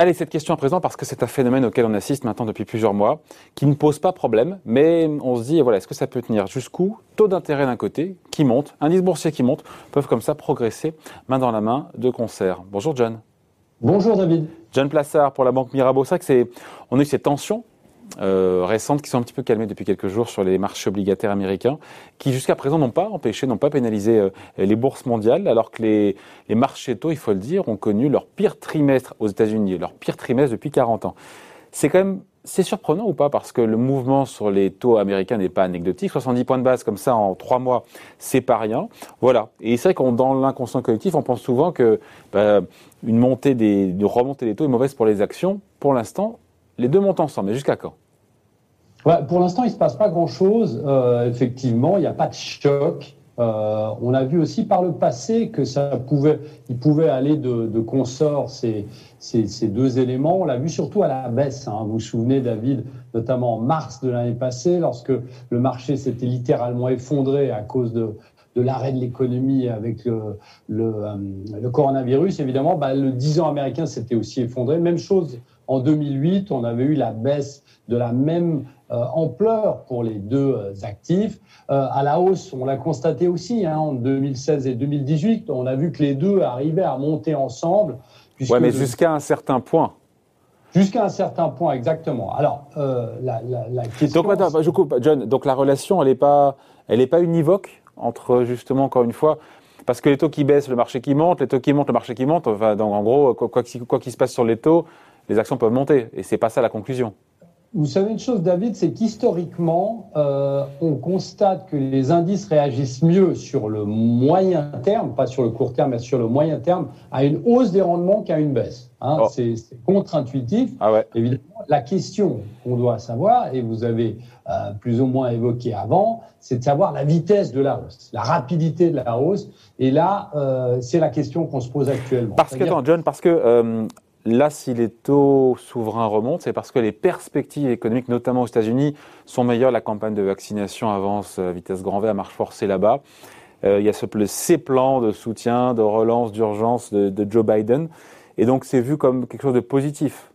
Allez, cette question à présent, parce que c'est un phénomène auquel on assiste maintenant depuis plusieurs mois, qui ne pose pas problème, mais on se dit, voilà, est-ce que ça peut tenir jusqu'où? Taux d'intérêt d'un côté, qui monte, indice boursier qui monte, peuvent comme ça progresser main dans la main de concert. Bonjour John. Bonjour David. John Plassard pour la Banque Mirabeau. C'est vrai que c'est, on a eu ces tensions euh, récentes qui sont un petit peu calmées depuis quelques jours sur les marchés obligataires américains, qui jusqu'à présent n'ont pas empêché, n'ont pas pénalisé euh, les bourses mondiales, alors que les, les marchés taux, il faut le dire, ont connu leur pire trimestre aux États-Unis, leur pire trimestre depuis 40 ans. C'est quand même c'est surprenant ou pas? Parce que le mouvement sur les taux américains n'est pas anecdotique. 70 points de base comme ça en trois mois, c'est pas rien. Voilà. Et c'est vrai qu'on dans l'inconscient collectif, on pense souvent que bah, une montée des, de remontée des taux est mauvaise pour les actions. Pour l'instant, les deux montent ensemble. Mais jusqu'à quand? Pour l'instant, il ne se passe pas grand-chose. Euh, effectivement, il n'y a pas de choc. Euh, on a vu aussi par le passé que ça pouvait, il pouvait aller de, de consort ces, ces, deux éléments. On l'a vu surtout à la baisse. Hein. Vous vous souvenez, David, notamment en mars de l'année passée, lorsque le marché s'était littéralement effondré à cause de, l'arrêt de l'économie avec le, euh, coronavirus. Évidemment, bah, le 10 ans américain s'était aussi effondré. Même chose en 2008, on avait eu la baisse de la même euh, ampleur pour les deux euh, actifs. Euh, à la hausse, on l'a constaté aussi hein, en 2016 et 2018. On a vu que les deux arrivaient à monter ensemble. Oui, mais jusqu'à un certain point. Jusqu'à un certain point, exactement. Alors, la, la, la, question. Donc, attends, je coupe, John. Donc, la relation, elle n'est pas, elle est pas univoque entre justement, encore une fois, parce que les taux qui baissent, le marché qui monte, les taux qui montent, le marché qui monte. Enfin, donc, en gros, quoi, quoi, quoi qu'il se passe sur les taux, les actions peuvent monter. Et c'est pas ça la conclusion. Vous savez une chose, David, c'est qu'historiquement, euh, on constate que les indices réagissent mieux sur le moyen terme, pas sur le court terme, mais sur le moyen terme, à une hausse des rendements qu'à une baisse. Hein. Oh. C'est contre-intuitif. Ah ouais. Évidemment, la question qu'on doit savoir, et vous avez euh, plus ou moins évoqué avant, c'est de savoir la vitesse de la hausse, la rapidité de la hausse. Et là, euh, c'est la question qu'on se pose actuellement. Parce que, attends, John, parce que Là, si les taux souverains remontent, c'est parce que les perspectives économiques, notamment aux États-Unis, sont meilleures. La campagne de vaccination avance à vitesse grand V, à marche forcée là-bas. Euh, il y a ce, ces plans de soutien, de relance, d'urgence de, Joe Biden. Et donc, c'est vu comme quelque chose de positif.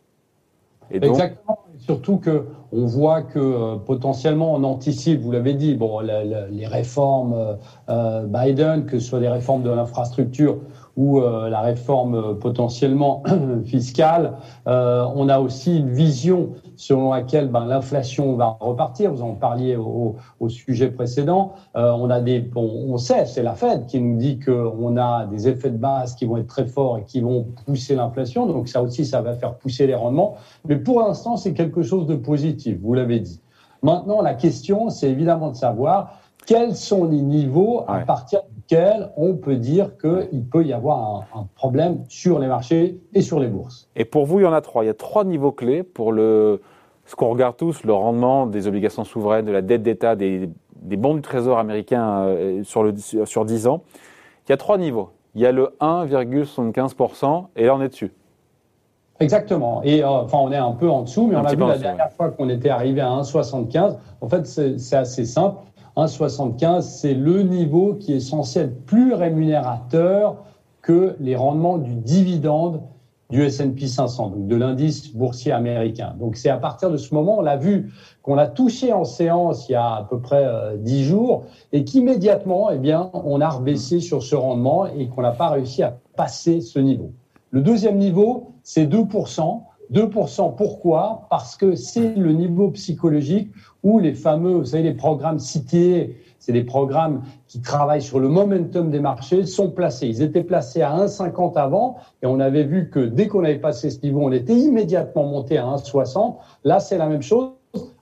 Exactement. Surtout que on voit que euh, potentiellement on anticipe, vous l'avez dit, bon, les réformes euh, Biden, que ce soit des réformes de l'infrastructure ou euh, la réforme euh, potentiellement fiscale. Euh, on a aussi une vision selon laquelle ben, l'inflation va repartir. Vous en parliez au, au sujet précédent. Euh, on a des, on sait, c'est la Fed qui nous dit qu'on a des effets de base qui vont être très forts et qui vont pousser l'inflation. Donc ça aussi, ça va faire pousser les rendements. Mais pour l'instant, c'est quelque chose de positif. Vous l'avez dit. Maintenant, la question, c'est évidemment de savoir quels sont les niveaux à partir duquel on peut dire qu'il peut y avoir un, un, problème sur les marchés et sur les bourses. Et pour vous, il y en a trois. Il y a trois niveaux clés pour le, ce qu'on regarde tous, le rendement des obligations souveraines, de la dette d'État, des, des, bons du Trésor américain euh, sur, le, sur 10 ans. Il y a trois niveaux. Il y a le 1,75% et là on est dessus. Exactement. Et euh, enfin, on est un peu en dessous, mais un on a vu la dernière fois qu'on était arrivé à 1,75. En fait, c'est assez simple. 1,75, c'est le niveau qui est censé être plus rémunérateur que les rendements du dividende du S&P 500, donc de l'indice boursier américain. Donc c'est à partir de ce moment, on l'a vu, qu'on a touché en séance il y a à peu près euh, 10 jours et qu'immédiatement, eh bien, on a rebaissé sur ce rendement et qu'on n'a pas réussi à passer ce niveau. Le deuxième niveau, c'est 2%. 2%, pourquoi? Parce que c'est le niveau psychologique où les fameux, vous savez, les programmes cités, c'est des programmes qui travaillent sur le momentum des marchés, sont placés. Ils étaient placés à 1,50 avant et on avait vu que dès qu'on avait passé ce niveau, on était immédiatement monté à 1,60. Là, c'est la même chose.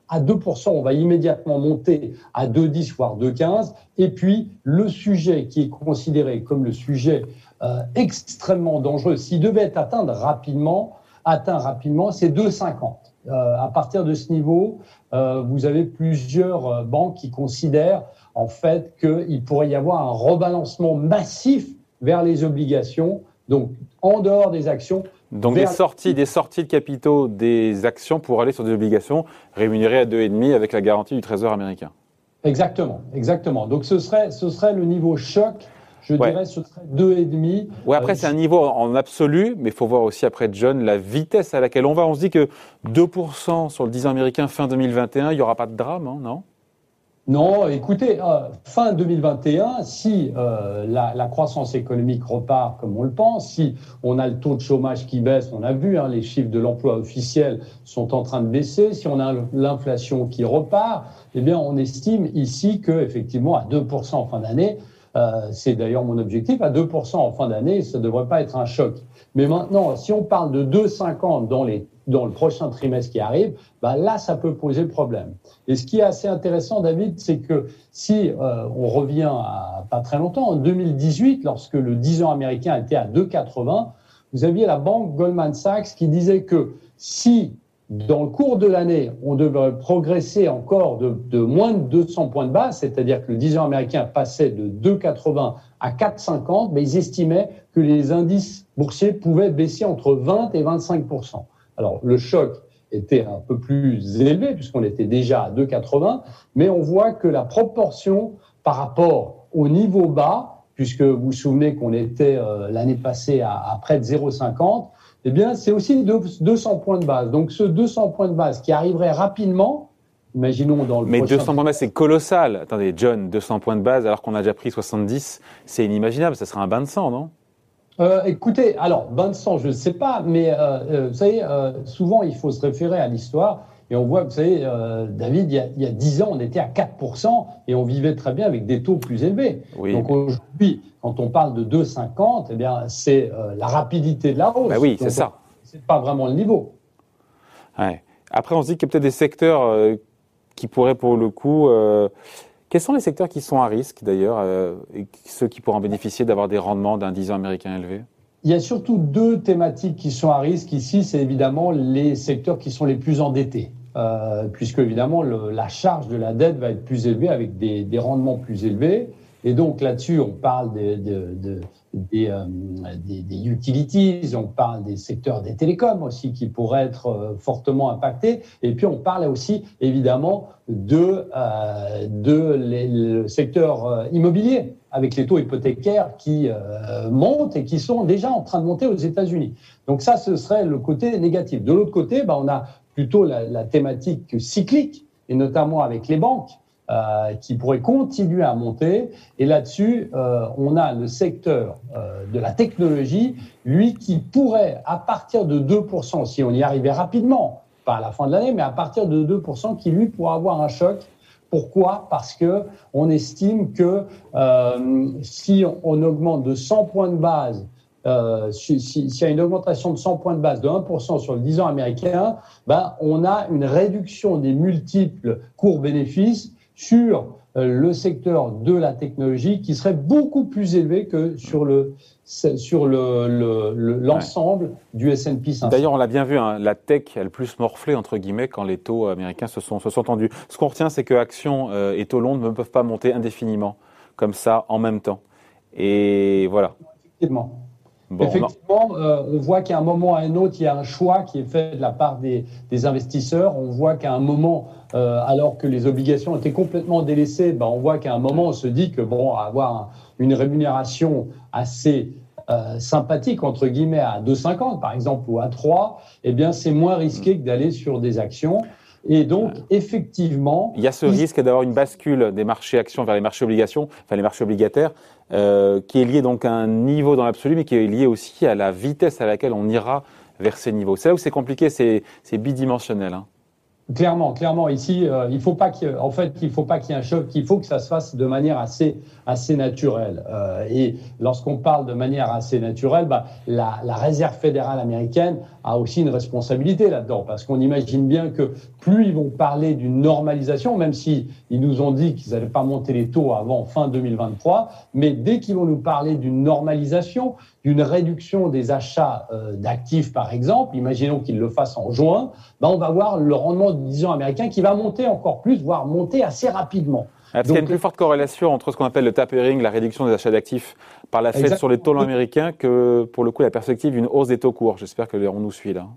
À 2%, on va immédiatement monter à 2,10 voire 2,15. Et puis, le sujet qui est considéré comme le sujet euh, extrêmement dangereux, s'il devait être atteint rapidement, atteint rapidement, c'est 2,50. Euh, à partir de ce niveau, euh, vous avez plusieurs euh, banques qui considèrent en fait qu'il pourrait y avoir un rebalancement massif vers les obligations, donc en dehors des actions. Donc des sorties, des sorties de capitaux des actions pour aller sur des obligations rémunérées à 2,5 avec la garantie du Trésor américain. Exactement, exactement. Donc ce serait, ce serait le niveau choc je dirais ce serait 2,5. Ouais, après, c'est un niveau en absolu, mais il faut voir aussi après, John, la vitesse à laquelle on va. On se dit que 2% sur le 10 ans américain fin 2021, il n'y aura pas de drame, hein, non? Non, écoutez, euh, fin 2021, si euh, la, croissance économique repart comme on le pense, si on a le taux de chômage qui baisse, on a vu, hein, les chiffres de l'emploi officiel sont en train de baisser, si on a l'inflation qui repart, eh bien, on estime ici que effectivement à 2% en fin d'année, euh, c'est d'ailleurs mon objectif, à 2% en fin d'année, ça ne devrait pas être un choc. Mais maintenant, si on parle de 2,50 dans dans le prochain trimestre qui arrive, bah là, ça peut poser problème. Et ce qui est assez intéressant, David, c'est que si euh, on revient à pas très longtemps, en 2018, lorsque le 10 ans américain était à 2,80, vous aviez la banque Goldman Sachs qui disait que si dans le cours de l'année, on devrait progresser encore de, moins de 200 points de base, c'est-à-dire que le 10 ans américain passait de 2,80 à 4,50, mais ils estimaient que les indices boursiers pouvaient baisser entre 20 et 25 alors, le choc était un peu plus élevé puisqu'on était déjà à 2,80, mais on voit que la proportion par rapport au niveau bas, puisque vous vous souvenez qu'on était euh, l'année passée à, près de 0,50, eh bien, c'est aussi 200 points de base. Donc, ce 200 points de base qui arriverait rapidement, imaginons dans le Mais 200 points de base, c'est colossal. Attendez, John, 200 points de base alors qu'on a déjà pris 70, c'est inimaginable. Ça serait un bain de sang, non? Euh, écoutez, alors, bain de sang, je ne sais pas, mais euh, euh, vous savez, souvent, il faut se référer à l'histoire. Et on voit, vous savez, David, il y, a, il y, a, 10 ans, on était à 4% et on vivait très bien avec des taux plus élevés. Donc aujourd'hui, quand on parle de 2,50, eh bien, c'est la rapidité de la hausse. Bah oui, c'est ça. C'est pas vraiment le niveau. Ouais. Après, on se dit qu'il y a peut-être des secteurs qui pourraient, pour le coup, quels sont les secteurs qui sont à risque d'ailleurs, euh, et ceux qui pourront bénéficier d'avoir des rendements d'un 10 ans américain élevé? Il y a surtout deux thématiques qui sont à risque ici. C'est évidemment les secteurs qui sont les plus endettés, euh, puisque évidemment le, la charge de la dette va être plus élevée avec des, des rendements plus élevés. Et donc là-dessus, on parle de, de, de, des, euh, des, des, utilities, on parle des secteurs des télécoms aussi qui pourraient être euh, fortement impactés. Et puis on parle aussi évidemment de, euh, de le secteur euh, immobilier avec les taux hypothécaires qui euh, montent et qui sont déjà en train de monter aux États-Unis. Donc ça, ce serait le côté négatif. De l'autre côté, bah, on a plutôt la, la thématique cyclique et notamment avec les banques euh, qui pourrait continuer à monter. Et là-dessus, euh, on a le secteur euh, de la technologie, lui qui pourrait, à partir de 2%, si on y arrivait rapidement, pas à la fin de l'année, mais à partir de 2%, qui lui pourrait avoir un choc. Pourquoi? Parce que on estime que si on augmente de 100 points de base euh, s'il si, y a une augmentation de 100 points de base de 1% sur le 10 ans américain, ben, on a une réduction des multiples cours-bénéfices sur euh, le secteur de la technologie qui serait beaucoup plus élevé que sur le sur le, l'ensemble du S&P 500. D'ailleurs, on l'a bien vu, hein, la tech a le plus morflé entre guillemets quand les taux américains se sont se sont tendus. Ce qu'on retient, c'est que actions euh, et taux longs ne peuvent pas monter indéfiniment comme ça en même temps. Et voilà. Effectivement. Effectivement, euh, on voit qu'à un moment à un autre, il y a un choix qui est fait de la part des, investisseurs. On voit qu'à un moment, euh, alors que les obligations étaient complètement délaissées, ben, on voit qu'à un moment, on se dit que bon, avoir une rémunération assez euh, sympathique entre guillemets à 2,50 par exemple ou à 3, eh bien c'est moins risqué que d'aller sur des actions. Et donc, effectivement. Il y a ce risque d'avoir une bascule des marchés actions vers les marchés obligations, enfin les marchés obligataires, euh, qui est lié donc à un niveau dans l'absolu, mais qui est lié aussi à la vitesse à laquelle on ira vers ces niveaux. C'est là où c'est compliqué, c'est bidimensionnel. Hein. Clairement, clairement. Ici, euh, il faut pas qu'il, en fait, il faut pas qu'il y ait un choc. Il faut que ça se fasse de manière assez, assez naturelle. Euh, et lorsqu'on parle de manière assez naturelle, bah, la, la, Réserve fédérale américaine a aussi une responsabilité là-dedans, parce qu'on imagine bien que plus ils vont parler d'une normalisation, même si ils nous ont dit qu'ils n'allaient pas monter les taux avant fin 2023, mais dès qu'ils vont nous parler d'une normalisation, d'une réduction des achats euh, d'actifs, par exemple, imaginons qu'ils le fassent en juin, ben on va voir le rendement de 10 ans américain qui va monter encore plus, voire monter assez rapidement. Est-ce qu'il y a une plus forte corrélation entre ce qu'on appelle le tapering, la réduction des achats d'actifs par la Fed sur les taux américains, que pour le coup la perspective d'une hausse des taux courts J'espère que on nous suit là.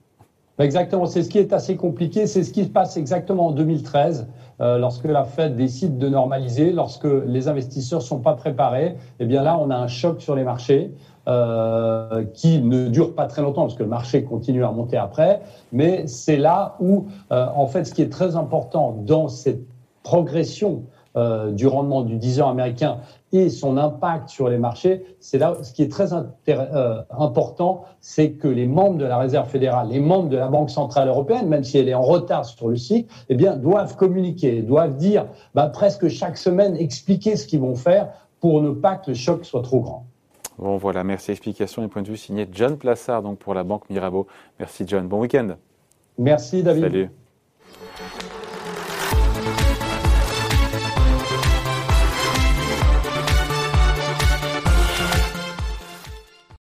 Exactement, c'est ce qui est assez compliqué, c'est ce qui se passe exactement en 2013, euh, lorsque la Fed décide de normaliser, lorsque les investisseurs sont pas préparés, eh bien là, on a un choc sur les marchés. Euh, qui ne dure pas très longtemps parce que le marché continue à monter après, mais c'est là où, euh, en fait, ce qui est très important dans cette progression euh, du rendement du 10 ans américain et son impact sur les marchés, c'est là ce qui est très important, c'est que les membres de la Réserve fédérale, les membres de la Banque centrale européenne, même si elle est en retard sur le cycle, eh bien, doivent communiquer, doivent dire bah, presque chaque semaine, expliquer ce qu'ils vont faire pour ne pas que le choc soit trop grand. Bon voilà, merci. Explication et point de vue signé John Plassard donc pour la Banque Mirabeau. Merci John. Bon week-end. Merci David. Salut.